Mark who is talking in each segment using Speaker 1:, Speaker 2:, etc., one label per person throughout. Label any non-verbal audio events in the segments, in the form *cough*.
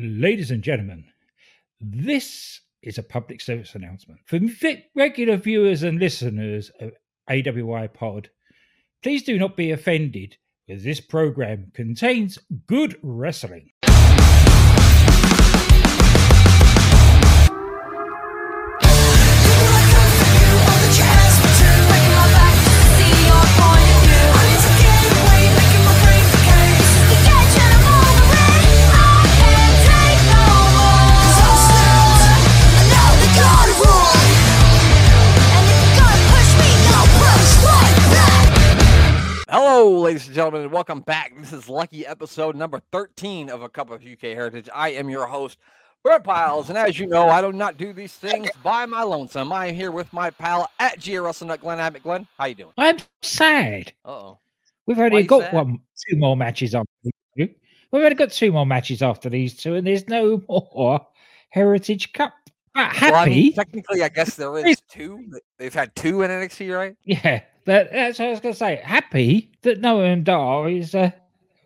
Speaker 1: Ladies and gentlemen, this is a public service announcement. For regular viewers and listeners of AWI Pod, please do not be offended as this program contains good wrestling.
Speaker 2: Hello, ladies and gentlemen, and welcome back. This is lucky episode number 13 of A Cup of UK Heritage. I am your host, Brent Piles, and as you know, I do not do these things by my lonesome. I am here with my pal at G Russell Nut Glenn Abbott. Glenn, how you doing?
Speaker 1: I'm sad.
Speaker 2: Uh-oh.
Speaker 1: We've only got
Speaker 2: sad?
Speaker 1: one, two more matches on. We've only got two more matches after these two, and there's no more Heritage Cup. But happy,
Speaker 2: Well, I mean, technically, I guess there is two. They've had two in NXT, right?
Speaker 1: yeah. But that's what I was going to say. Happy that Noam Dar is uh,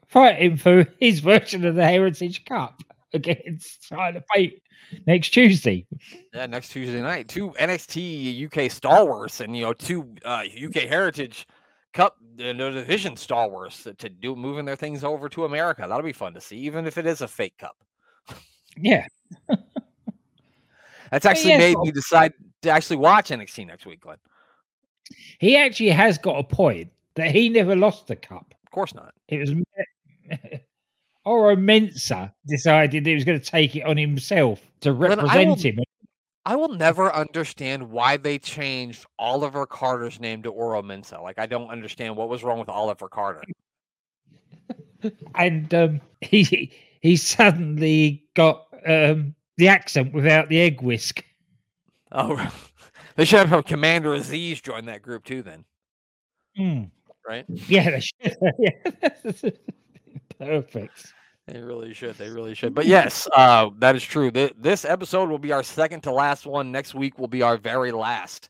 Speaker 1: fighting for his version of the Heritage Cup against Tyler Bate next Tuesday.
Speaker 2: Yeah, next Tuesday night. Two NXT UK stalwarts and, you know, two uh, UK Heritage Cup uh, no, division stalwarts to, to do moving their things over to America. That'll be fun to see, even if it is a fake cup.
Speaker 1: Yeah. *laughs*
Speaker 2: That's actually made me decide to actually watch NXT next week, Glenn.
Speaker 1: He actually has got a point that he never lost the cup.
Speaker 2: Of course not.
Speaker 1: It was *laughs* Oro Mensah decided he was going to take it on himself to represent
Speaker 2: will-
Speaker 1: him.
Speaker 2: I will never understand why they changed Oliver Carter's name to Oro Mensah. Like, I don't understand what was wrong with Oliver Carter. *laughs*
Speaker 1: And um, he he suddenly got um, the accent without the egg whisk.
Speaker 2: Oh, they should have Commander Azeez join that group too, then,
Speaker 1: Hmm.
Speaker 2: right?
Speaker 1: Yeah, they should. *laughs* yeah. *laughs* Perfect.
Speaker 2: They really should. They really should. But yes, uh, that is true. Th- This episode will be our second to last one. Next week will be our very last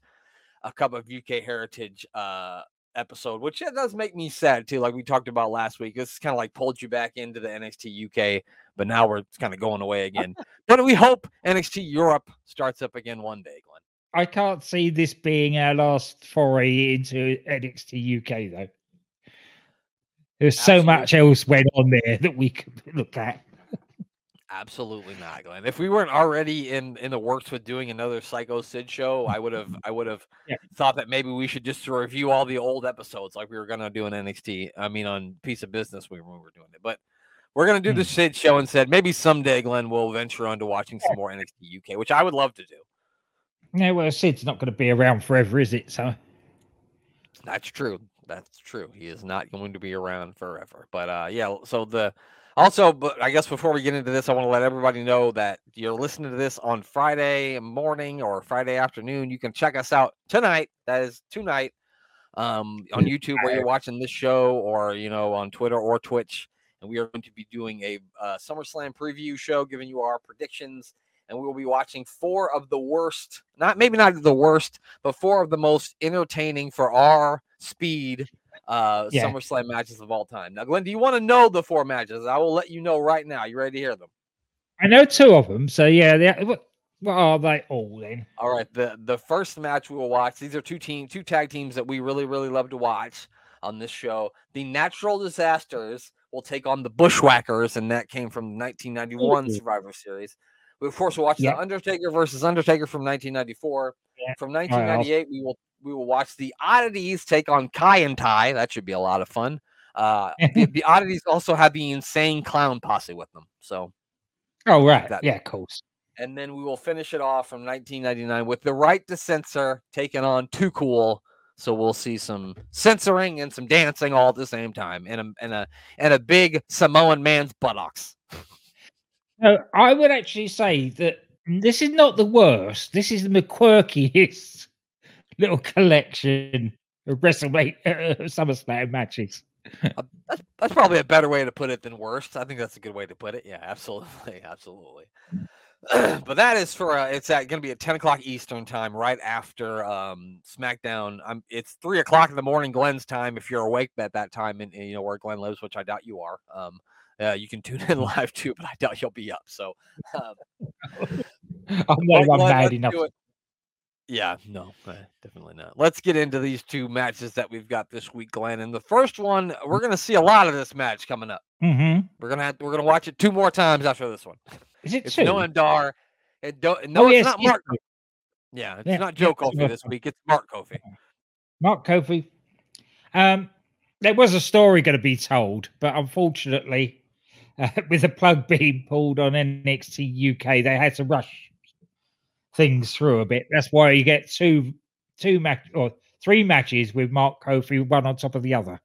Speaker 2: A Cup of UK Heritage uh, episode, which it does make me sad too. Like we talked about last week, this kind of like pulled you back into the NXT UK, but now we're kind of going away again. but we hope NXT Europe starts up again one day.
Speaker 1: I can't see this being our last foray into NXT UK though. There's so much else went on there that we could look at.
Speaker 2: Absolutely not, Glenn. If we weren't already in in the works with doing another Psycho Sid show, I would have I would have
Speaker 1: Yeah.
Speaker 2: thought that maybe we should just review all the old episodes like we were gonna do in NXT. I mean, on Piece of Business we, when we were doing it, but we're gonna do the
Speaker 1: Hmm.
Speaker 2: Sid show and said maybe someday, Glenn, will venture on to watching some more NXT UK, which I would love to do.
Speaker 1: No, well, Sid's not going to be around forever, is it? So
Speaker 2: That's true. That's true. He is not going to be around forever. But uh yeah, so the also, but I guess before we get into this, I want to let everybody know that you're listening to this on Friday morning or Friday afternoon. You can check us out tonight. That is tonight um on YouTube where you're watching this show or you know on Twitter or Twitch. And we are going to be doing a uh, SummerSlam preview show, giving you our predictions. And we will be watching four of the worst, not maybe not the worst, but four of the most entertaining for our speed uh
Speaker 1: Yeah.
Speaker 2: SummerSlam matches of all time. Now, Glenn, do you want to know the four matches? I will let you know right now. You ready to hear them?
Speaker 1: I know two of them. So yeah, they, what, what are they all then?
Speaker 2: All right. The the first match we will watch. These are two team, two tag teams that we really, really love to watch on this show. The Natural Disasters will take on the Bushwhackers, and that came from the 1991
Speaker 1: Ooh.
Speaker 2: Survivor Series. We of course will watch
Speaker 1: Yeah.
Speaker 2: the Undertaker versus Undertaker from 1994.
Speaker 1: Yeah.
Speaker 2: From 1998, we will we will watch the Oddities take on Kaientai. That should be a lot of fun. Uh, *laughs* the, the Oddities also have the Insane Clown Posse with them. So
Speaker 1: Oh right,
Speaker 2: That-
Speaker 1: yeah, of course.
Speaker 2: and then we will finish it off from 1999 with the right to censor taking on Too Cool. So we'll see some censoring and some dancing all at the same time, and a and a and a big Samoan man's buttocks. *laughs*
Speaker 1: No, I would actually say that this is not the worst. This is the quirkiest *laughs* little collection of WrestleMania *laughs* uh, SummerSlam matches.
Speaker 2: That's that's probably a better way to put it than worst. I think that's a good way to put it. Yeah, *laughs* absolutely, absolutely. *clears throat* but that is for uh, it's at, going to be at 10 o'clock Eastern time, right after um, SmackDown. It's three o'clock in the morning, Glenn's time. If you're awake at that time, and, and you know where Glenn lives, which I doubt you are. Um, Uh, you can tune in *laughs* live too, but I doubt you'll be up. So um, *laughs*
Speaker 1: I'm not I'm mad enough.
Speaker 2: Yeah, no, uh, definitely not. Let's get into these two matches that we've got this week, Glenn. And the first one, we're gonna see a lot of this match coming up.
Speaker 1: hmm
Speaker 2: We're gonna have, we're gonna watch it two more times after this one.
Speaker 1: Is it *laughs*
Speaker 2: It's
Speaker 1: two?
Speaker 2: Noam Dar. It don't, no,
Speaker 1: oh,
Speaker 2: it's
Speaker 1: yes,
Speaker 2: not
Speaker 1: yes,
Speaker 2: Mark. Yeah, it's
Speaker 1: Yeah,
Speaker 2: not Joe Coffey
Speaker 1: Mark
Speaker 2: this week. It's Mark Coffey.
Speaker 1: Mark Coffey. Um, there was a story going to be told, but unfortunately, uh, *laughs* with the plug being pulled on NXT UK, they had to rush things through a bit. That's why you get two, two match or three matches with Mark Coffey, one on top of the other.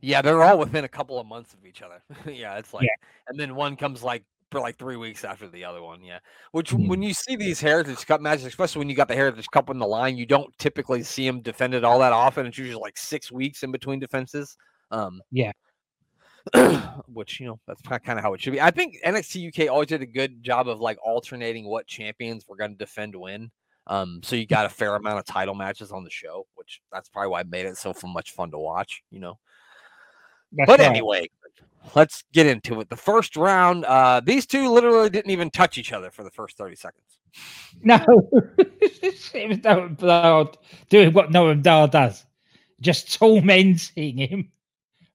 Speaker 2: Yeah, they're all within a couple of months of each other. *laughs* yeah, it's like,
Speaker 1: Yeah.
Speaker 2: and then one comes like for like three weeks after the other one. Yeah, which
Speaker 1: Mm.
Speaker 2: when you see these Heritage Cup matches, especially when you got the Heritage Cup on the line, you don't typically see them defended all that often. It's usually like six weeks in between defenses. Um,
Speaker 1: Yeah. *clears throat*
Speaker 2: which you know that's kind of how it should be. I think NXT UK always did a good job of like alternating what champions were going to defend when. Um, so you got a fair amount of title matches on the show, which that's probably why it made it so much fun to watch. You know.
Speaker 1: That's
Speaker 2: But
Speaker 1: right.
Speaker 2: anyway, let's get into it. The first round, uh, these two literally didn't even touch each other for the first 30 seconds. *laughs*
Speaker 1: no, it was Noam Dar doing what Noam Dar does, just tormenting him,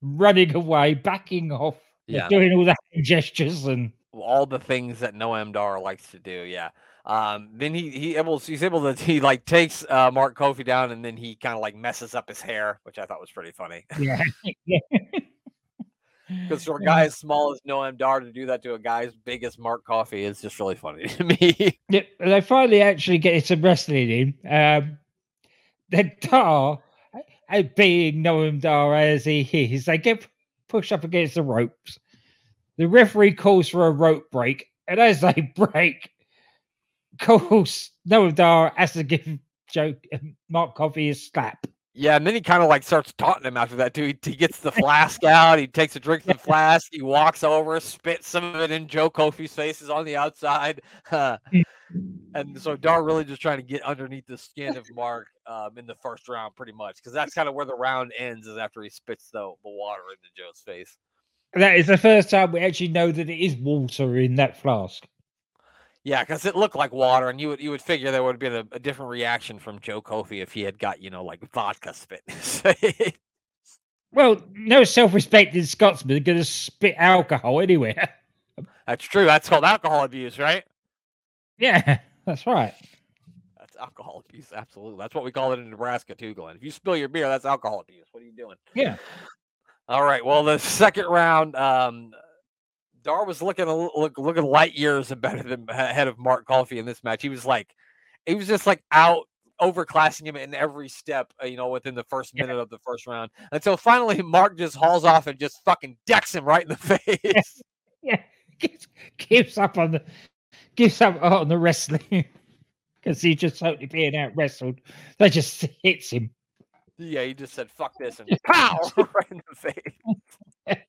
Speaker 1: running away, backing off,
Speaker 2: Yeah.
Speaker 1: doing all that *laughs* gestures and
Speaker 2: All the things that Noam Dar likes to do. Yeah. Um, then he he able he's able to he like takes uh Mark Coffey down and then he kind of like messes up his hair, which I thought was pretty funny. *laughs*
Speaker 1: yeah. *laughs*
Speaker 2: Because for a guy as small as Noam Dar to do that to a guy as big as Mark Coffey is just really funny to me.
Speaker 1: Yeah, they finally actually get some wrestling in. Um, then Dar, uh, being Noam Dar as he is, they get pushed up against the ropes. The referee calls for a rope break, and as they *laughs* break, calls Noam Dar has to give Joe Mark Coffey a slap.
Speaker 2: Yeah, and then he kind of like starts taunting him after that too. He, he gets the flask *laughs* out, he takes a drink from the *laughs* flask, he walks over, spits some of it in Joe Coffey's face. Is on the outside. And so Dar really just trying to get underneath the skin of Mark um, in the first round, pretty much, because that's kind of where the round ends is after he spits the, the water into Joe's face.
Speaker 1: That is the first time we actually know that it is water in that flask.
Speaker 2: Yeah, because it looked like water, and you would you would figure there would have been a, a different reaction from Joe Coffey if he had got you know like vodka spit. in his *laughs* face.
Speaker 1: Well, no self-respecting Scotsman is going to spit alcohol anywhere.
Speaker 2: that's true. That's called alcohol abuse, right?
Speaker 1: Yeah, *laughs* that's right.
Speaker 2: That's alcohol abuse. Absolutely. That's what we call it in Nebraska too, Glenn. If you spill your beer, that's alcohol abuse. What are you doing?
Speaker 1: Yeah.
Speaker 2: All right. Well, the second round, um, Dar was looking a, l- look, looking light years better than ahead of Mark Coffey in this match. He was like, he was just like out overclassing him in every step, uh, you know, within the first
Speaker 1: Yeah.
Speaker 2: minute of the first round. Until finally Mark just hauls off and just fucking decks him right in the *laughs* face. *laughs*
Speaker 1: Yeah, keeps gives up on the gives up on the wrestling *laughs* because he's just totally being out wrestled. They just hits him.
Speaker 2: yeah, he just said fuck this and *laughs* pow *laughs* right in the face.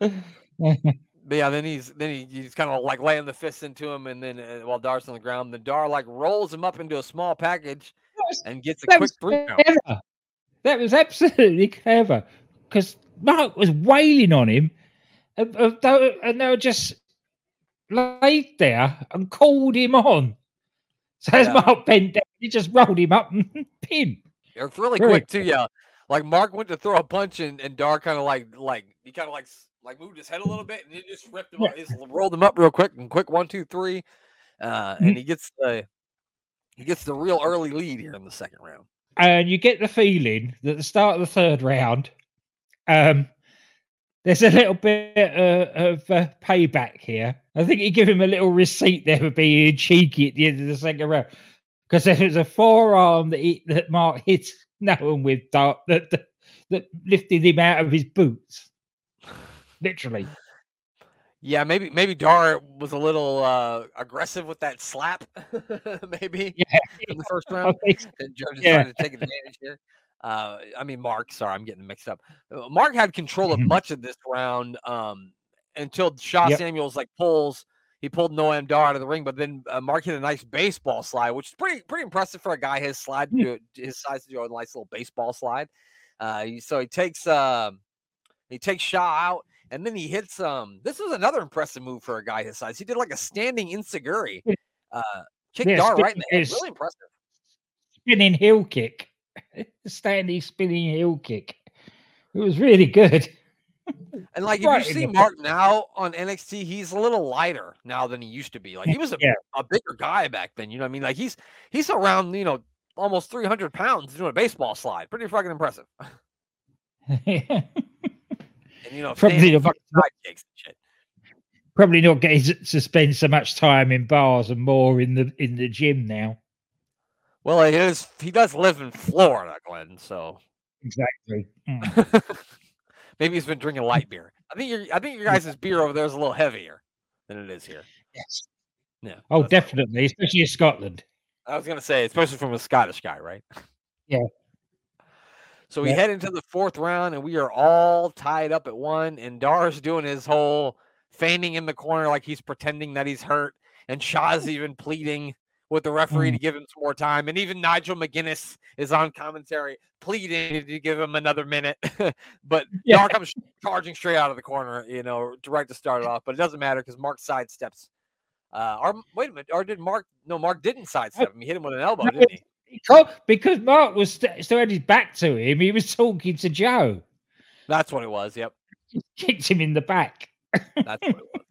Speaker 2: But yeah, then he's then he, he's kind of like laying the fists into him, and then uh, while Dar's on the ground, the Dar like rolls him up into a small package
Speaker 1: was-
Speaker 2: and gets a
Speaker 1: That
Speaker 2: quick three count.
Speaker 1: That was absolutely clever because Mark was wailing on him, and, and and they were just laid there and called him on. So as
Speaker 2: Yeah.
Speaker 1: Mark bent down, he just rolled him up and *laughs* pinned.
Speaker 2: It's really quick too. Yeah, like Mark went to throw a punch, and, and Dar kind of like like he kind of like like moved his head a little bit, and he just ripped him
Speaker 1: Yeah.
Speaker 2: up. He just rolled him up real quick and quick one two three, uh,
Speaker 1: Mhm.
Speaker 2: and he gets the he gets the real early lead here in the second round.
Speaker 1: and you get the feeling that the start of the third round, um, there's a little bit uh, of uh, payback here. I think you give him a little receipt there for being cheeky at the end of the second round because there was a forearm that he, that Mark hit *laughs* Noam with that, that that that lifted him out of his boots, literally.
Speaker 2: Yeah, maybe maybe Dar was a little uh, aggressive with that slap, *laughs* maybe
Speaker 1: Yeah,
Speaker 2: in the first round. *laughs* and Joe
Speaker 1: Yeah.
Speaker 2: trying to take advantage here. Uh, I mean, Mark. Sorry, I'm getting mixed up. Uh, Mark had control of
Speaker 1: Mhm.
Speaker 2: much of this round um, until Sha
Speaker 1: Yep.
Speaker 2: Samuels like pulls. He pulled Noam Dar out of the ring, but then uh, Mark hit a nice baseball slide, which is pretty pretty impressive for a guy his slide to
Speaker 1: Hmm.
Speaker 2: do his size to do a nice little baseball slide. Uh, so he takes um, he takes Sha out, and then he hits um. This was another impressive move for a guy his size. He did like a standing insecurity, uh, kick
Speaker 1: Yeah,
Speaker 2: Dar right in the head. Really impressive.
Speaker 1: spinning heel kick, *laughs* standing spinning heel kick. It was really good. *laughs*
Speaker 2: And like
Speaker 1: Right
Speaker 2: if you see Mark now on NXT, he's a little lighter now than he used to be. Like he *laughs* was a,
Speaker 1: Yeah.
Speaker 2: a bigger guy back then. You know what I mean? Like he's he's around you know almost three hundred pounds doing a baseball slide. Pretty fucking impressive. And you know
Speaker 1: Probably the-
Speaker 2: fucking side kicks and shit.
Speaker 1: Probably not getting to spend so much time in bars and more in the in the gym now.
Speaker 2: Well, it is. He does live in Florida, Glenn. So
Speaker 1: Exactly. *laughs* Mm.
Speaker 2: maybe he's been drinking light beer. I think your I think your guys' beer over there is a little heavier than it is here.
Speaker 1: Yes.
Speaker 2: Yeah.
Speaker 1: Oh, definitely, especially in Scotland.
Speaker 2: I was gonna say, especially from a Scottish guy, right? *laughs*
Speaker 1: Yeah.
Speaker 2: So we
Speaker 1: Yeah.
Speaker 2: head into the fourth round, and we are all tied up at one. And Dar's doing his whole feigning in the corner like he's pretending that he's hurt, and Sha's even pleading with the referee
Speaker 1: Mm.
Speaker 2: to give him some more time. And even Nigel McGuinness is on commentary pleading to give him another minute. *laughs* but
Speaker 1: Yeah.
Speaker 2: Dar comes charging straight out of the corner, you know, right to start it off. But it doesn't matter because Mark sidesteps. Uh, or wait a minute, or did Mark? No, Mark didn't sidestep him. He hit him with an elbow,
Speaker 1: No,
Speaker 2: didn't he?
Speaker 1: Because- Because Mark was st- still had his back to him, he was talking to Joe.
Speaker 2: That's what it was. Yep.
Speaker 1: He kicked him in the back.
Speaker 2: That's what it was.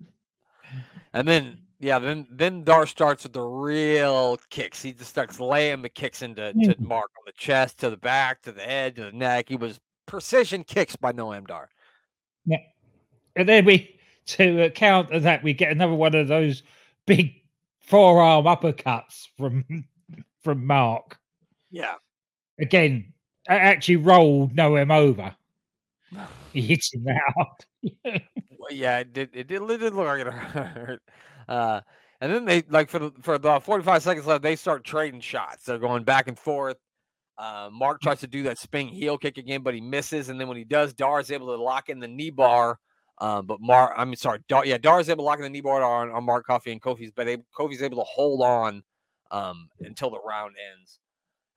Speaker 2: yeah. And then yeah, then then Dar starts with the real kicks. He just starts laying the kicks into to
Speaker 1: Mm.
Speaker 2: Mark on the chest, to the back, to the head, to the neck. He was precision kicks by Noam Dar.
Speaker 1: Yeah, And then we, to counter that, we get another one of those big forearm uppercuts from *laughs* from Mark.
Speaker 2: Yeah.
Speaker 1: Again, a- actually rolled Noam over. *sighs* He hits him *laughs* out.
Speaker 2: Well, yeah, it did. It did, it did look like it *laughs* hurt. Uh, and then they like for the for the 45 seconds left, they start trading shots. They're going back and forth. Uh, Mark tries to do that spin heel kick again, but he misses. And then when he does, Dar is able to lock in the knee bar. Um, but Mark, I mean, sorry, Dar, yeah, Dar is able to lock in the knee bar on, on Mark Coffey and Coffey's, but able, Coffey's able to hold on um, until the round ends.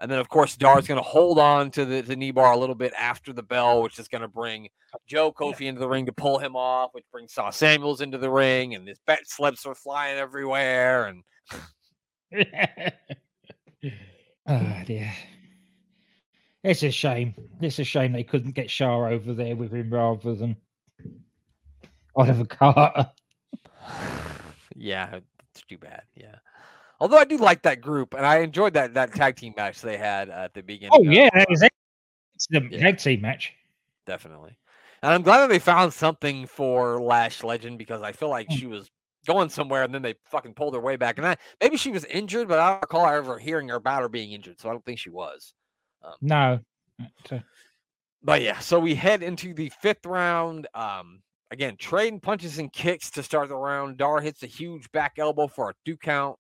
Speaker 2: And then, of course, Dar's going to hold on to the, the knee bar a little bit after the bell, which is going to bring Joe Coffey into the ring to pull him off, which brings Sha Samuels into the ring, and his bet slips are flying everywhere. And *laughs* ah,
Speaker 1: oh dear. It's a shame. It's a shame they couldn't get Sha over there with him rather than Oliver Carter. *sighs*
Speaker 2: yeah, it's too bad. Yeah. Although I do like that group, and I enjoyed that that tag team match they had at the beginning.
Speaker 1: Oh yeah, that was excellent
Speaker 2: Yeah.
Speaker 1: tag team match.
Speaker 2: definitely. And I'm glad that they found something for Lash Legend because I feel like
Speaker 1: Mm.
Speaker 2: she was going somewhere and then they fucking pulled her way back. And I, maybe she was injured, but I don't recall ever hearing about her being injured, so I don't think she was.
Speaker 1: No. But, uh,
Speaker 2: But yeah, so we head into the fifth round. Um, again, trading punches and kicks to start the round. Dar hits a huge back elbow for a two count.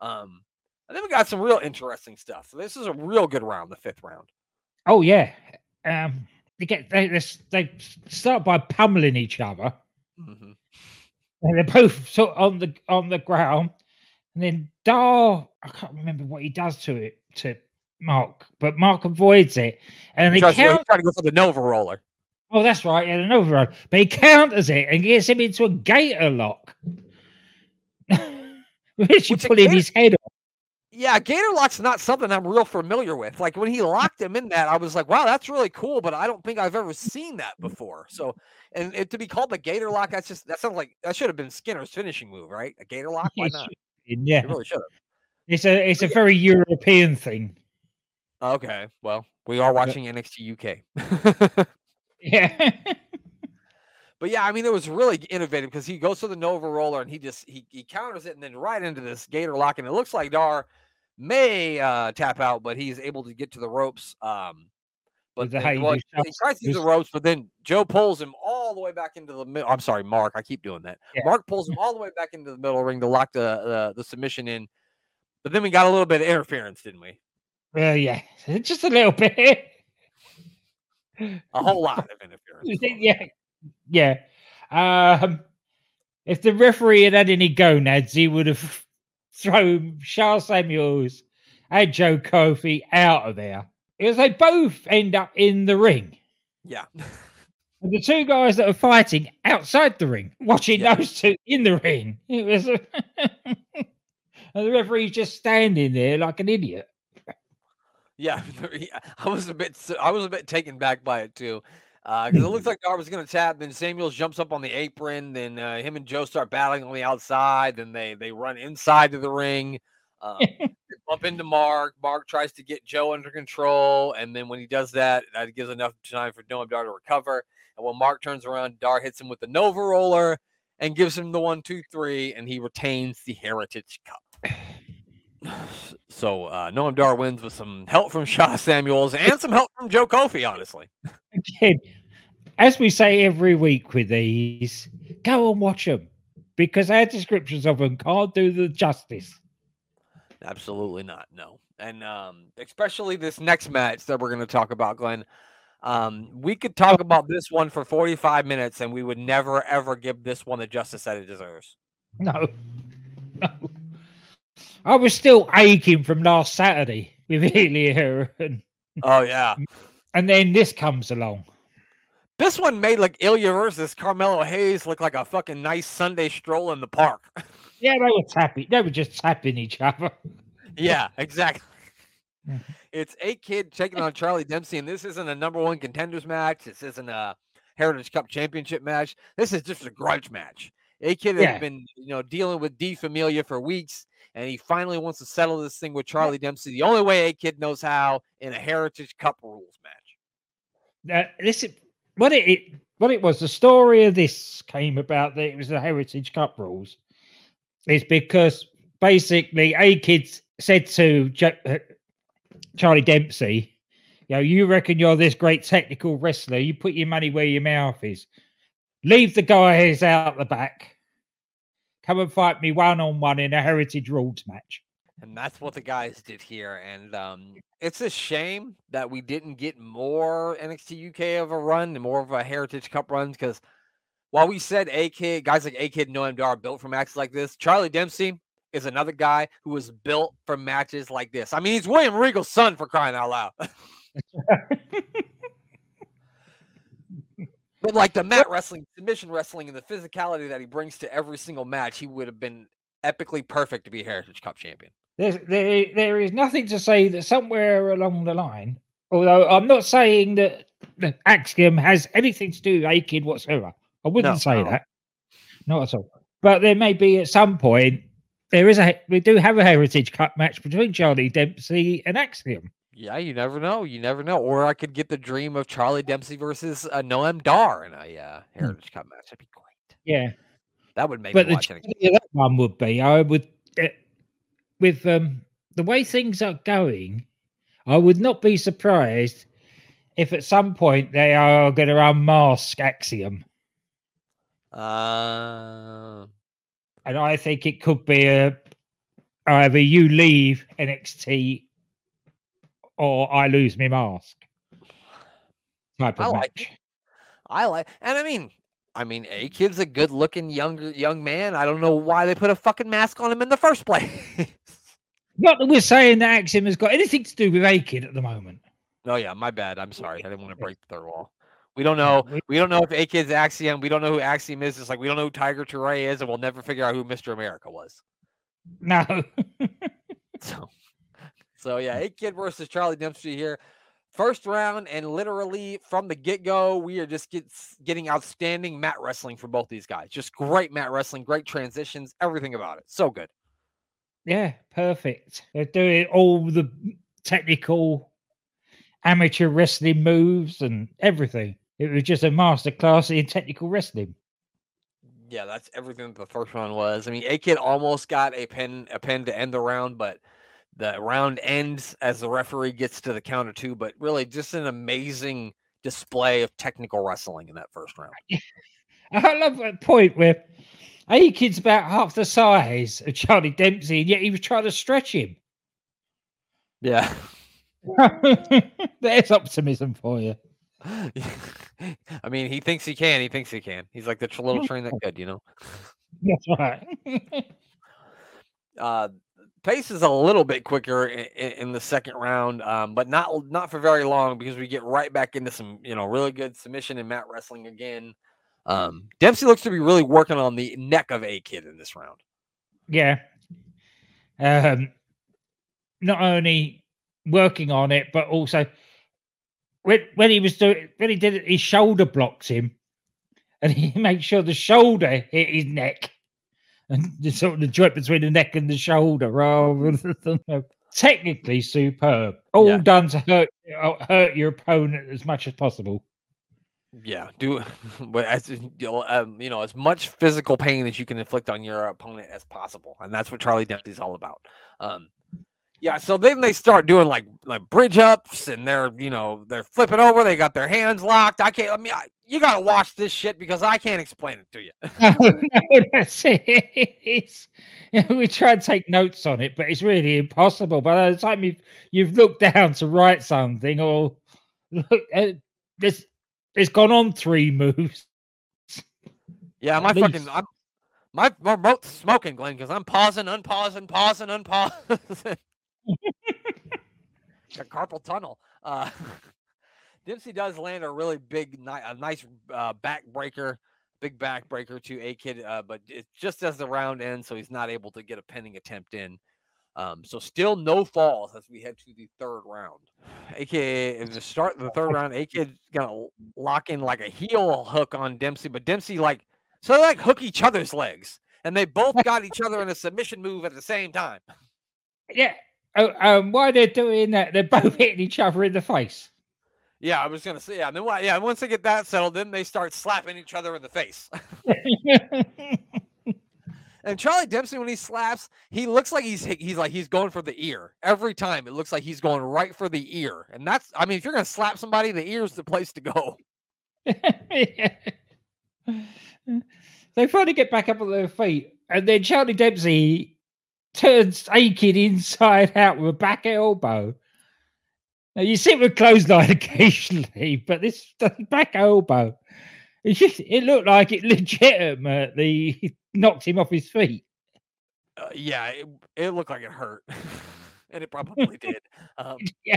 Speaker 2: Um, and then we got some real interesting stuff. So this is a real good round, the fifth round.
Speaker 1: oh yeah. Um they get they they, start by pummeling each other.
Speaker 2: Mhm.
Speaker 1: And they're both sort of on the on the ground. And then Dar, I can't remember what he does to it to Mark, but Mark avoids it. And
Speaker 2: He
Speaker 1: they
Speaker 2: tries, to, he
Speaker 1: count.
Speaker 2: tried to go for the Nova roller.
Speaker 1: Oh, that's right. Yeah, another one. But he counters it and gets him into a gator lock. *laughs* You
Speaker 2: Which
Speaker 1: pulling
Speaker 2: gator-
Speaker 1: his head off.
Speaker 2: Yeah, Gator Lock's not something I'm real familiar with. Like when he locked him in that, I was like, wow, that's really cool, but I don't think I've ever seen that before. So, and it, to be called the Gator Lock, that's just, that sounds like, that should have been Skinner's finishing move, right? A Gator Lock? Why not?
Speaker 1: Yeah,
Speaker 2: It really should have.
Speaker 1: it's a it's a very European thing.
Speaker 2: Okay, well, we are watching NXT UK. *laughs*
Speaker 1: Yeah, *laughs*
Speaker 2: but yeah, I mean, it was really innovative because he goes to the Nova roller and he just he, he counters it and then right into this Gator lock, and it looks like Dar may uh, tap out, but he's able to get to the ropes. Um, but then- well, he tries to use the ropes, but then Joe pulls him all the way back into the middle. I'm sorry, Mark. I keep doing that.
Speaker 1: Yeah.
Speaker 2: Mark pulls him all the way back into the middle ring to lock the uh, the submission in. But then we got a little bit of interference, didn't we?
Speaker 1: well, yeah, *laughs* just a little bit.
Speaker 2: A whole lot of *laughs* interference.
Speaker 1: yeah, yeah. Um, if the referee had had any gonads, he would have thrown Charles Samuels and Joe Coffey out of there because they both end up in the ring.
Speaker 2: Yeah.
Speaker 1: And the two guys that are fighting outside the ring, watching
Speaker 2: Yeah.
Speaker 1: those two in the ring. It was, *laughs* and the referee's just standing there like an idiot. *laughs*
Speaker 2: Yeah, I was a bit I was a bit taken back by it too. Because it looks *laughs* like Dar was going to tap, then Samuels jumps up on the apron, then uh, him and Joe start battling on the outside, then they they run inside to the ring, um, *laughs* bump into Mark. Mark tries to get Joe under control, and then when he does that, that gives enough time for Noam Dar to recover. And when Mark turns around, Dar hits him with the Nova Roller and gives him the one, two, three, and he retains the Heritage Cup. So uh, Noam Dar wins with some help from *laughs* Sha Samuels and some help from Joe Coffey, honestly.
Speaker 1: Again, as we say every week with these, go and watch them because our descriptions of them can't do the justice.
Speaker 2: Absolutely not. No. And um, especially this next match that we're going to talk about, Glenn. Um, we could talk about this one for 45 minutes and we would never, ever give this one the justice that it deserves.
Speaker 1: No, *laughs* no. I was still aching from last Saturday with *laughs* Ilja, and,
Speaker 2: Oh, yeah.
Speaker 1: and then this comes along.
Speaker 2: This one made like Ilja versus Carmelo Hayes look like a fucking nice Sunday stroll in the park. *laughs*
Speaker 1: Yeah, they were tapping. They were just tapping each other.
Speaker 2: Yeah, exactly. *laughs* It's a kid taking on Charlie Dempsey, and this isn't a number one contenders match. This isn't a Heritage Cup championship match. This is just a grudge match. A kid has
Speaker 1: Yeah.
Speaker 2: been, you know, dealing with Die Familie for weeks, and he finally wants to settle this thing with Charlie Dempsey. The only way a kid knows how in a Heritage Cup rules match.
Speaker 1: Uh, this is what it, it what it was. The story of this came about that it was the Heritage Cup rules. Is because basically a kid said to Ja- uh, Charlie Dempsey, "You know, you reckon you're this great technical wrestler? You put your money where your mouth is. Leave the guys out the back. Come and fight me one on one in a Heritage Rules match."
Speaker 2: And that's what the guys did here. And um, it's a shame that we didn't get more NXT UK of a run and more of a Heritage Cup runs because while we said A Kid, guys like A Kid and Noam Dar are built for matches like this, Charlie Dempsey is another guy who was built for matches like this. I mean, he's William Regal's son for crying out loud. *laughs* but like the mat wrestling, submission wrestling, and the physicality that he brings to every single match, he would have been epically perfect to be a Heritage Cup champion.
Speaker 1: There's, there, there is nothing to say that somewhere along the line, although I'm not saying that, Axiom has anything to do with A whatsoever. I wouldn't
Speaker 2: No,
Speaker 1: say
Speaker 2: no.
Speaker 1: that. Not at all. But there may be at some point, there is a, we do have a Heritage Cup match between Charlie Dempsey and Axiom.
Speaker 2: Yeah, you never know. You never know. Or I could get the dream of Charlie Dempsey versus uh, Noam Dar in a uh, Heritage Cup match. That'd be great.
Speaker 1: Yeah.
Speaker 2: That would make
Speaker 1: but
Speaker 2: me
Speaker 1: the
Speaker 2: watch it.
Speaker 1: tragedy of that one would be I would uh, with um the way things are going, I would not be surprised if at some point they are going to unmask Axiom,
Speaker 2: Uh,
Speaker 1: and I think it could be a either you leave NXT or I lose my mask type
Speaker 2: I like
Speaker 1: match.
Speaker 2: I like, and I mean, I mean, a kid's a good-looking young young man. I don't know why they put a fucking mask on him in the first *laughs* place.
Speaker 1: Not that we're saying that Axiom has got anything to do with A Kid at the moment.
Speaker 2: oh yeah, my bad. I'm sorry. I didn't want to break the third wall. We don't know.
Speaker 1: we-
Speaker 2: We don't know if A Kid's Axiom. We don't know who Axiom is. It's like we don't know who Tiger Teray is, and we'll never figure out who Mr. America was.
Speaker 1: No. *laughs*
Speaker 2: So, so yeah, A Kid versus Charlie Dempsey here. First round, and literally from the get go, we are just get, getting outstanding mat wrestling for both these guys. Just great mat wrestling, great transitions, everything about it. So good.
Speaker 1: Yeah, perfect. They're doing all the technical amateur wrestling moves and everything. It was just a masterclass in technical wrestling.
Speaker 2: Yeah, that's everything the first round was. I mean, A Kid almost got a pin, a pin to end the round, but the round ends as the referee gets to the counter two. But really, just an amazing display of technical wrestling in that first round. *laughs*
Speaker 1: I love that point where A Kid's about half the size of Charlie Dempsey, and yet he was trying to stretch him.
Speaker 2: Yeah. *laughs*
Speaker 1: There's optimism for you. *laughs*
Speaker 2: I mean, he thinks he can. He thinks he can. He's like the little train that could, you know.
Speaker 1: That's right.
Speaker 2: Uh, pace is a little bit quicker in, in the second round, um, but not not for very long because we get right back into some you know really good submission and mat wrestling again. Um, Dempsey looks to be really working on the neck of a kid in this round.
Speaker 1: Yeah. Um, not only working on it, but also when when he was doing when he did it, his shoulder blocks him, and *laughs* he makes sure the shoulder hit his neck, and *laughs* the sort of the joint between the neck and the shoulder, rather *laughs* than technically superb. All yeah. done to hurt uh, hurt your opponent as much as possible.
Speaker 2: Yeah, do *laughs* as you know, um, you know, as much physical pain as you can inflict on your opponent as possible, and that's what Charlie Dempsey's all about. Um, yeah, so then they start doing like like bridge ups, and they're you know they're flipping over. They got their hands locked. I can't. I mean, I, you got to watch this shit because I can't explain it to you. *laughs*
Speaker 1: no, that's it. *laughs* we try and take notes on it, but it's really impossible. By the time you've you've looked down to write something, or look, uh, this it's gone on three moves.
Speaker 2: Yeah, my fucking I'm, my remote's smoking, Glenn, because I'm pausing, unpausing, pausing, unpausing. *laughs* a carpal tunnel. Uh, *laughs* Dempsey does land a really big, a nice uh, backbreaker, big backbreaker to a kid, uh, but it's just as the round ends, so he's not able to get a pinning attempt in. Um, so still no falls as we head to the third round. AKA the start of the third round, AKA gonna lock in like a heel hook on Dempsey, but Dempsey like so they like hook each other's legs, and they both got each other in a submission move at the same time.
Speaker 1: Yeah, Oh, um, why they're doing that? They're both *laughs* hitting each other in the face.
Speaker 2: Yeah, I was gonna say, yeah. And then, why? yeah, once they get that settled, then they start slapping each other in the face. *laughs* and Charlie Dempsey, when he slaps, he looks like he's he's like he's going for the ear every time. It looks like he's going right for the ear, and that's, I mean, if you're gonna slap somebody, the ear is the place to go. *laughs*
Speaker 1: They finally get back up on their feet, and then Charlie Dempsey turns A-Kid inside out with a back elbow. Now you see it with clothesline *laughs* occasionally, but this back elbow, it just it looked like it *laughs* legitimately *laughs* knocked him off his feet.
Speaker 2: Uh, yeah, it, it looked like it hurt, and it probably did. Um, yeah.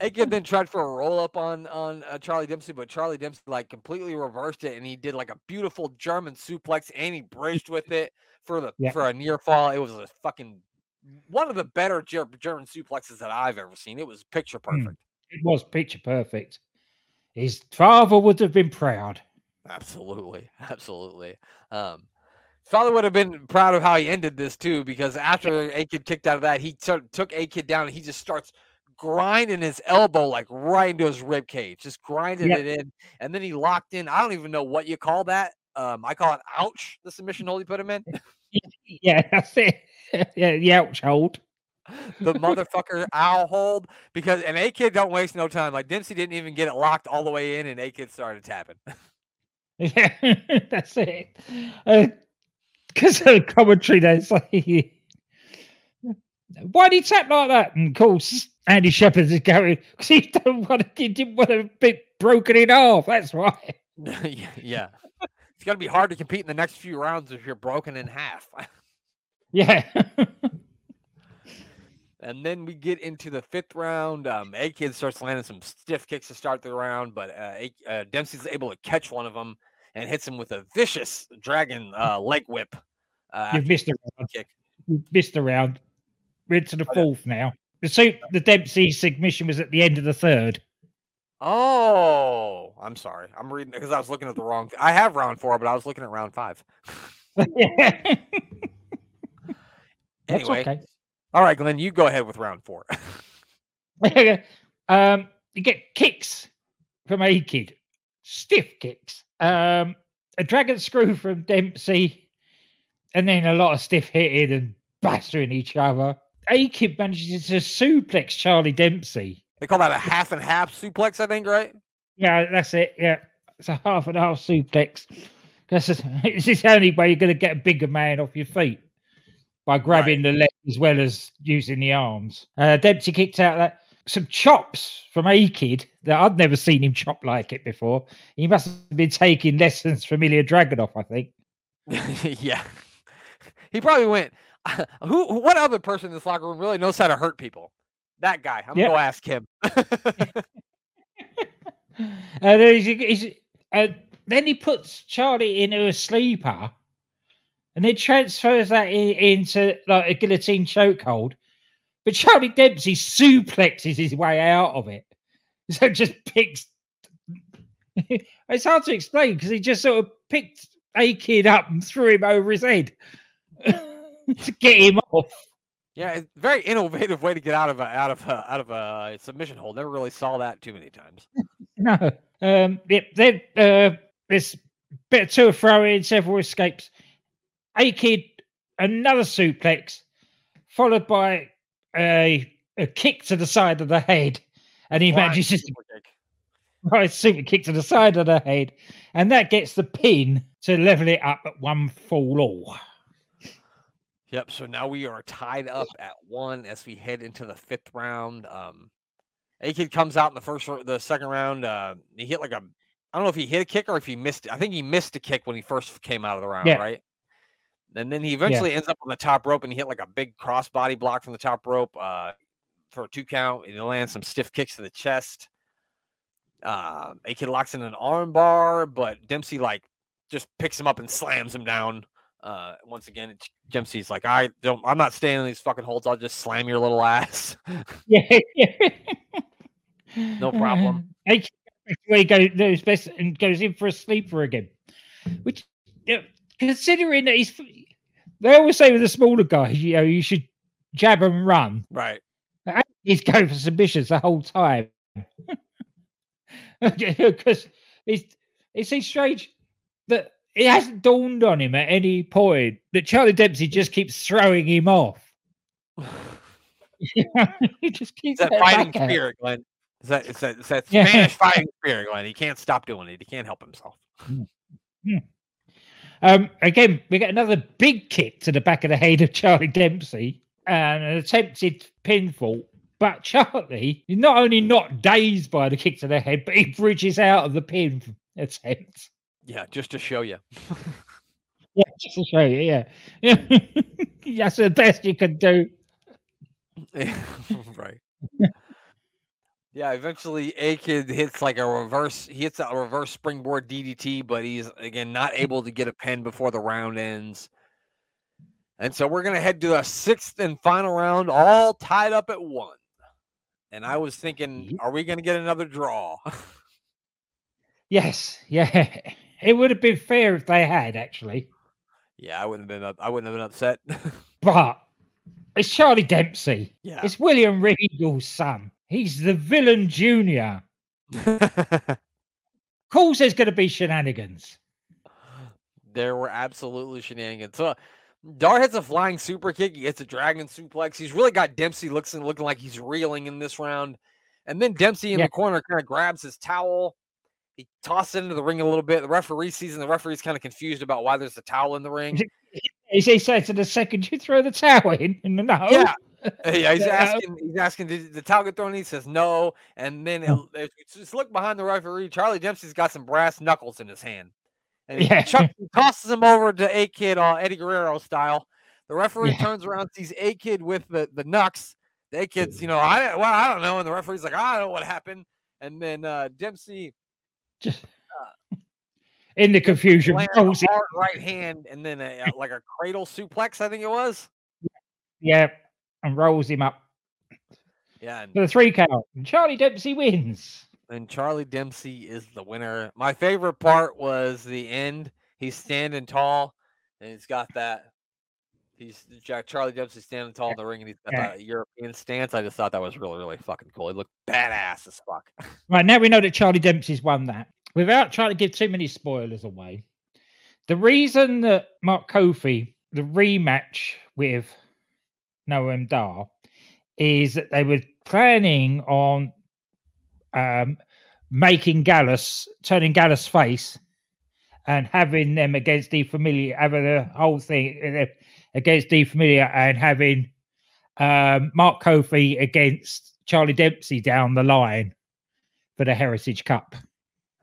Speaker 2: Then tried for a roll up on on uh, Charlie Dempsey, but Charlie Dempsey like completely reversed it, and he did like a beautiful German suplex, and he bridged with it for the yeah. for a near fall. It was a fucking one of the better German suplexes that I've ever seen. It was picture hmm. perfect.
Speaker 1: It was picture perfect. His father would have been proud.
Speaker 2: Absolutely, *laughs* absolutely. Um, father would have been proud of how he ended this too, because after A Kid kicked out of that, he t- took A Kid down and he just starts grinding his elbow like right into his rib cage, just grinding yep. it in, and then he locked in. I don't even know what you call that. Um, I call it ouch, the submission hold he put him in.
Speaker 1: yeah, *laughs* that's it. yeah, the ouch hold.
Speaker 2: the motherfucker owl hold because an A Kid don't waste no time. Like Dempsey didn't even get it locked all the way in, and A Kid started tapping.
Speaker 1: yeah, *laughs* that's it. Because uh, of the commentary, there's like, why did he tap like that? And of course, Andy Shepherd is going *laughs* because he don't want to, he didn't want to be broken in half. That's why.
Speaker 2: yeah it's going to be hard to compete in the next few rounds if you're broken in half. *laughs*
Speaker 1: yeah. *laughs*
Speaker 2: and then we get into the fifth round. Um, A Kid starts landing some stiff kicks to start the round, but uh, A- uh, Dempsey's able to catch one of them and hits him with a vicious dragon uh, *laughs* leg whip.
Speaker 1: Uh, You've missed a round. Kick. You've missed a round. We're into the oh, fourth now. The, the Dempsey submission was at the end of the third.
Speaker 2: Oh, I'm sorry. I'm reading because I was looking at the wrong. I have round four, but I was looking at round five. *laughs* anyway, okay. all right, Glenn, you go ahead with round four. *laughs*
Speaker 1: um, you get kicks from A Kid, stiff kicks. Um, a dragon screw from Dempsey, and then a lot of stiff hitting and bastering each other. A Kid manages to suplex Charlie Dempsey
Speaker 2: they call that a half and half suplex, I think, right?
Speaker 1: Yeah, that's it. Yeah, it's a half and half suplex. Because *laughs* it's the only way you're going to get a bigger man off your feet by grabbing right. the leg as well as using the arms. Uh, Dempsey kicked out that some chops from A Kid that I'd never seen him chop like it before. He must have been taking lessons from Ilja Dragunov, I think. *laughs*
Speaker 2: yeah. He probably went, *laughs* who, what other person in this locker room really knows how to hurt people? That guy. I'm
Speaker 1: Yeah.
Speaker 2: gonna go ask him. *sighs*
Speaker 1: and then, he's, he's, uh, then he puts Charlie into a sleeper and then transfers that in, into like a guillotine chokehold. But Charlie Dempsey suplexes his way out of it. *laughs* So just picks. *laughs* it's hard to explain because he just sort of picked a kid up and threw him over his head *laughs* to get him off.
Speaker 2: yeah, very innovative way to get out of a out of a, out of a submission hold. Never really saw that too many times. *laughs*
Speaker 1: No. Um, yep, then uh, there's bit of two of throw in, several escapes. A kid, another suplex, followed by a, a kick to the side of the head. And he
Speaker 2: Flying
Speaker 1: manages to *laughs* right, super kick to the side of the head. And that gets the pin to level it up at one fall all.
Speaker 2: Yep. So now we are tied up at one as we head into the fifth round. Um, A kid comes out in the first, the second round. Uh, he hit like a, I don't know if he hit a kick or if he missed. I think he missed a kick when he first came out of the round,
Speaker 1: Yeah.
Speaker 2: right? And then he eventually ends up on the top rope and he hit like a big crossbody block from the top rope uh, for a two count. And he lands some stiff kicks to the chest. Uh, A kid locks in an arm bar, but Dempsey like just picks him up and slams him down. Uh, once again, Dempsey's like, I don't, I'm not staying in these fucking holds. I'll just slam your little *laughs* ass.
Speaker 1: Yeah. *laughs*
Speaker 2: No *laughs* problem.
Speaker 1: Uh, H- he goes, knows best and goes in for a sleeper again. Which, you know, considering that he's, they always say with the smaller guys, you know, you should jab and run.
Speaker 2: right.
Speaker 1: He's going for submissions the whole time. *laughs* Because it's, it seems strange that it hasn't dawned on him at any point that Charlie Dempsey just keeps throwing him off. *sighs* *laughs* he just keeps
Speaker 2: that fighting
Speaker 1: back at
Speaker 2: spirit, Glenn. It's that, it's that, it's that
Speaker 1: Yeah.
Speaker 2: Spanish *laughs* fighting spirit, Glenn. He can't stop doing it. He can't help himself.
Speaker 1: Um, again, we get another big kick to the back of the head of Charlie Dempsey and an attempted pinfall. But Charlie is not only not dazed by the kick to the head, but he bridges out of the pin attempt.
Speaker 2: Yeah, just to show you. *laughs*
Speaker 1: Yeah, just to show you, yeah. yeah. *laughs* That's the best you can do.
Speaker 2: right. Yeah, eventually A Kid hits like a reverse he hits a reverse springboard DDT, but he's again not able to get a pin before the round ends. And so we're gonna head to the sixth and final round, all tied up at one. And I was thinking, are we gonna get another draw? *laughs*
Speaker 1: Yes, yeah. *laughs* It would have been fair if they had, actually.
Speaker 2: yeah, I wouldn't have been up, I wouldn't have been upset. *laughs*
Speaker 1: But it's Charlie Dempsey.
Speaker 2: yeah.
Speaker 1: It's William Regal's son. He's the villain junior. *laughs* Of course, there's going to be shenanigans.
Speaker 2: there were absolutely shenanigans. So Dar hits a flying super kick. He hits a dragon suplex. He's really got Dempsey looking looking like he's reeling in this round. And then Dempsey in
Speaker 1: Yeah.
Speaker 2: the corner kind of grabs his towel. He tosses it into the ring a little bit. The referee sees, and the referee's kind of confused about why there's a towel in the ring.
Speaker 1: He he says to the second you throw the towel in, and no,
Speaker 2: Yeah, yeah. He's asking. He's asking. Did the towel get thrown? He says no. And then just look behind the referee. Charlie Dempsey's got some brass knuckles in his hand, and he
Speaker 1: Yeah.
Speaker 2: chuck, he tosses him over to A Kid, uh, Eddie Guerrero style. The *laughs* referee
Speaker 1: Yeah.
Speaker 2: turns around, sees A Kid with the the knucks. The A Kid's, you know, I well, I don't know. And the referee's like, I don't know what happened. And then uh, Dempsey
Speaker 1: just *laughs* in the confusion.
Speaker 2: lands
Speaker 1: rolls
Speaker 2: a
Speaker 1: it-
Speaker 2: hard right hand, and then a, uh, like a cradle suplex, I think it was.
Speaker 1: yeah, and rolls him up
Speaker 2: Yeah, and
Speaker 1: for the three count. And Charlie Dempsey wins.
Speaker 2: and Charlie Dempsey is the winner. My favorite part was the end. He's standing tall, and he's got that. He's Jack Charlie Dempsey standing tall in the ring, and he's got
Speaker 1: Yeah.
Speaker 2: that European stance. I just thought that was really, really fucking cool. He looked badass as fuck. *laughs*
Speaker 1: Right now we know that Charlie Dempsey's won that. Without trying to give too many spoilers away, the reason that Mark Coffey, the rematch with Noam Dar, is that they were planning on um, making Gallus, turning Gallus face, and having them against Die Familie, having the whole thing uh, against Die Familie and having um, Mark Coffey against Charlie Dempsey down the line for the Heritage Cup.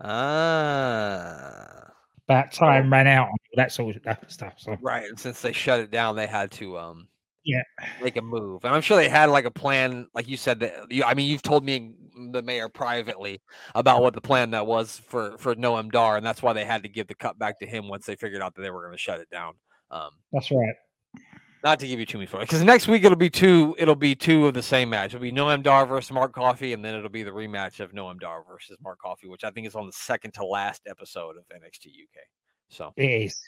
Speaker 2: Ah,
Speaker 1: That time ran out. on that sort of stuff. So
Speaker 2: Right. And since they shut it down, they had to um
Speaker 1: Yeah.
Speaker 2: make a move. And I'm sure they had like a plan, like you said that you I mean you've told me the mayor privately about what the plan that was for for Noam Dar, and that's why they had to give the cut back to him once they figured out that they were going to shut it down. Um
Speaker 1: that's right.
Speaker 2: not to give you too many spoilers, because next week it'll be two. It'll be two of the same match. It'll be Noam Dar versus Mark Coffey and then it'll be the rematch of Noam Dar versus Mark Coffey which I think is on the second to last episode of NXT UK. So
Speaker 1: is.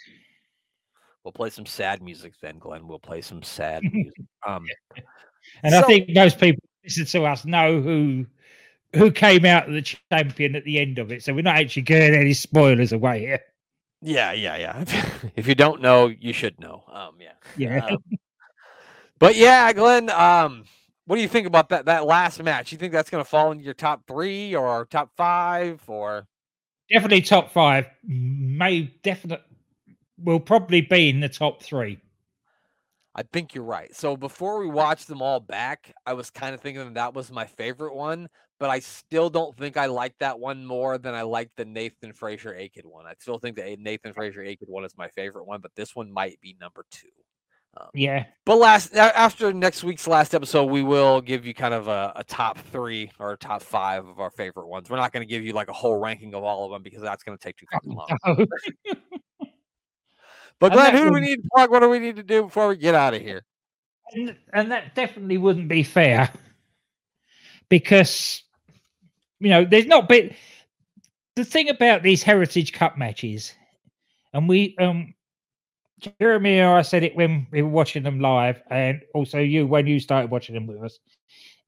Speaker 2: We'll play some sad music then, Glenn. We'll play some sad *laughs* music. Um,
Speaker 1: And I think most people listen to us know who who came out the champion at the end of it. So we're not actually getting any spoilers away here.
Speaker 2: yeah, yeah, yeah. *laughs* if you don't know, you should know. Um, yeah.
Speaker 1: Yeah.
Speaker 2: Um, but yeah, Glenn. Um, what do you think about that that last match? You think that's going to fall into your top three or top five or?
Speaker 1: definitely top five. May definitely will probably be in the top three.
Speaker 2: I think you're right. So before we watched them all back, I was kind of thinking that, was my favorite one, but I still don't think I like that one more than I like the Nathan Frazer A-Kid one. I still think the Nathan Frazer A-Kid one is my favorite one, but this one might be number two. Um,
Speaker 1: Yeah.
Speaker 2: but last after next week's last episode, we will give you kind of a, a top three or a top five of our favorite ones. We're not going to give you like a whole ranking of all of them because that's going to take too fucking *laughs* long. *laughs* But Glenn, who do we need to plug? What do we need to do before we get out of here?
Speaker 1: and, and that definitely wouldn't be fair because you know there's not been the thing about these heritage cup matches and we um jeremy and i said it when we were watching them live and also you when you started watching them with us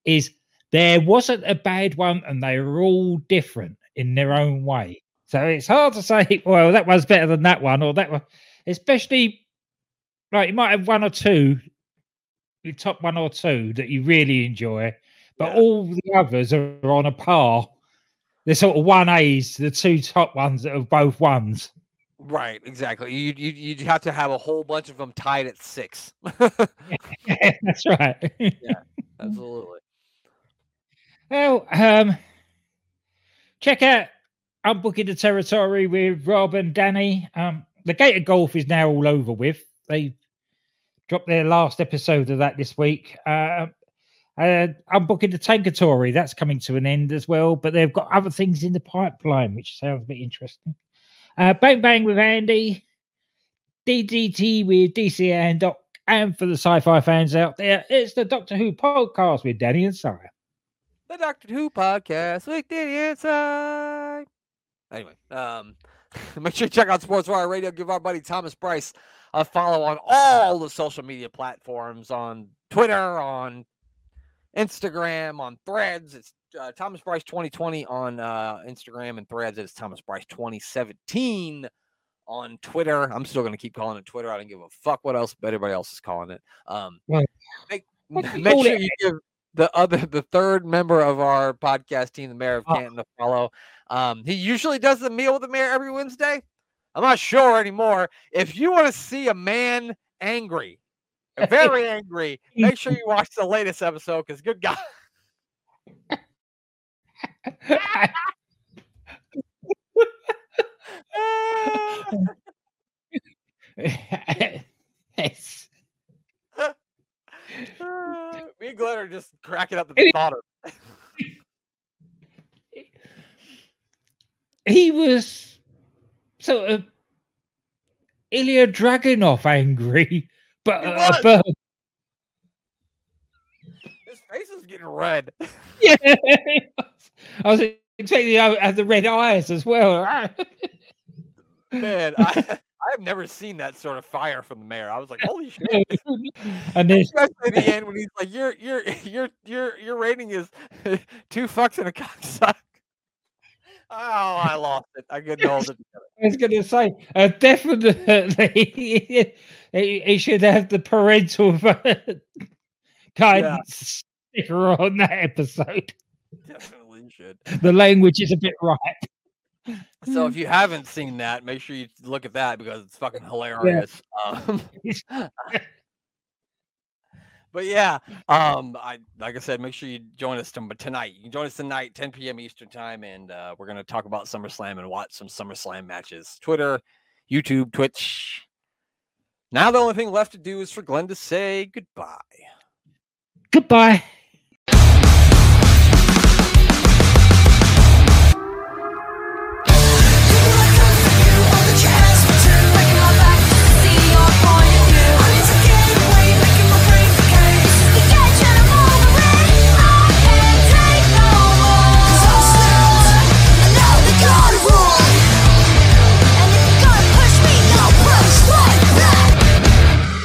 Speaker 1: is there wasn't a bad one and they were all different in their own way so it's hard to say *laughs* well that one's better than that one or that one especially like you might have one or two your top one or two that you really enjoy, but
Speaker 2: Yeah.
Speaker 1: all the others are on a par. They're sort of one A's, the two top ones that are both ones.
Speaker 2: Right, exactly. You you you'd have to have a whole bunch of them tied at six. *laughs*
Speaker 1: That's right.
Speaker 2: Yeah, absolutely.
Speaker 1: well, um, check out Unbooking the Territory with Rob and Danny. Um, the Gate of Golf is now all over with. They dropped their last episode of that this week. Uh, uh, Unbooking the Tankatory, that's coming to an end as well, but they've got other things in the pipeline, which sounds a bit interesting. Uh, Bang Bang with Andy, DDT with DC and Doc, and for the sci fi fans out there, it's the Doctor Who podcast with Danny and Sarah.
Speaker 2: The Doctor Who podcast with Danny and inside. Anyway, um, *laughs* make sure you check out Sports Wire Radio. Give our buddy Thomas Bryce a follow on all the social media platforms on Twitter, on Instagram, on Threads. It's uh, Thomas Bryce 2020 on uh, Instagram and Threads. It's Thomas Bryce 2017 on Twitter. I'm still going to keep calling it Twitter. I don't give a fuck what else everybody else is calling it. Um, make
Speaker 1: what do you
Speaker 2: make sure you give the other the third member of our podcast team, the mayor of
Speaker 1: Oh.
Speaker 2: Canton, to follow. Um, he usually does the meal with the mayor every Wednesday. I'm not sure anymore. If you want to see a man angry, *laughs* very angry, make sure you watch the latest episode because good God. *laughs*
Speaker 1: yes.
Speaker 2: Me and Glenn are just cracking up at the of
Speaker 1: He was sort of Ilja Dragunov angry, but
Speaker 2: He
Speaker 1: at
Speaker 2: was.
Speaker 1: a
Speaker 2: his face is getting red. *laughs*
Speaker 1: Yeah. *laughs* I was expecting to have the red eyes as well. *laughs*
Speaker 2: Man, I I've never seen that sort of fire from the mayor. I was like, *laughs* holy shit. *laughs*
Speaker 1: and then
Speaker 2: Especially at the end when he's like, "Your your your your your rating is *laughs* two fucks and a cocksuck." Oh, I lost it. I couldn't hold it.
Speaker 1: I was going to say, uh, definitely, he, he should have the parental guidance sticker on that episode.
Speaker 2: Definitely should.
Speaker 1: The language is a bit right.
Speaker 2: So if you haven't seen that, make sure you look at that because it's fucking hilarious. Um, *laughs* *laughs* but yeah, um, I like I said, make sure you join us tom- tonight. You can join us tonight, 10 p.m. Eastern time, and uh, we're gonna talk about SummerSlam and watch some SummerSlam matches. Twitter, YouTube, Twitch. Now the only thing left to do is for Glenn to say goodbye.
Speaker 1: Goodbye.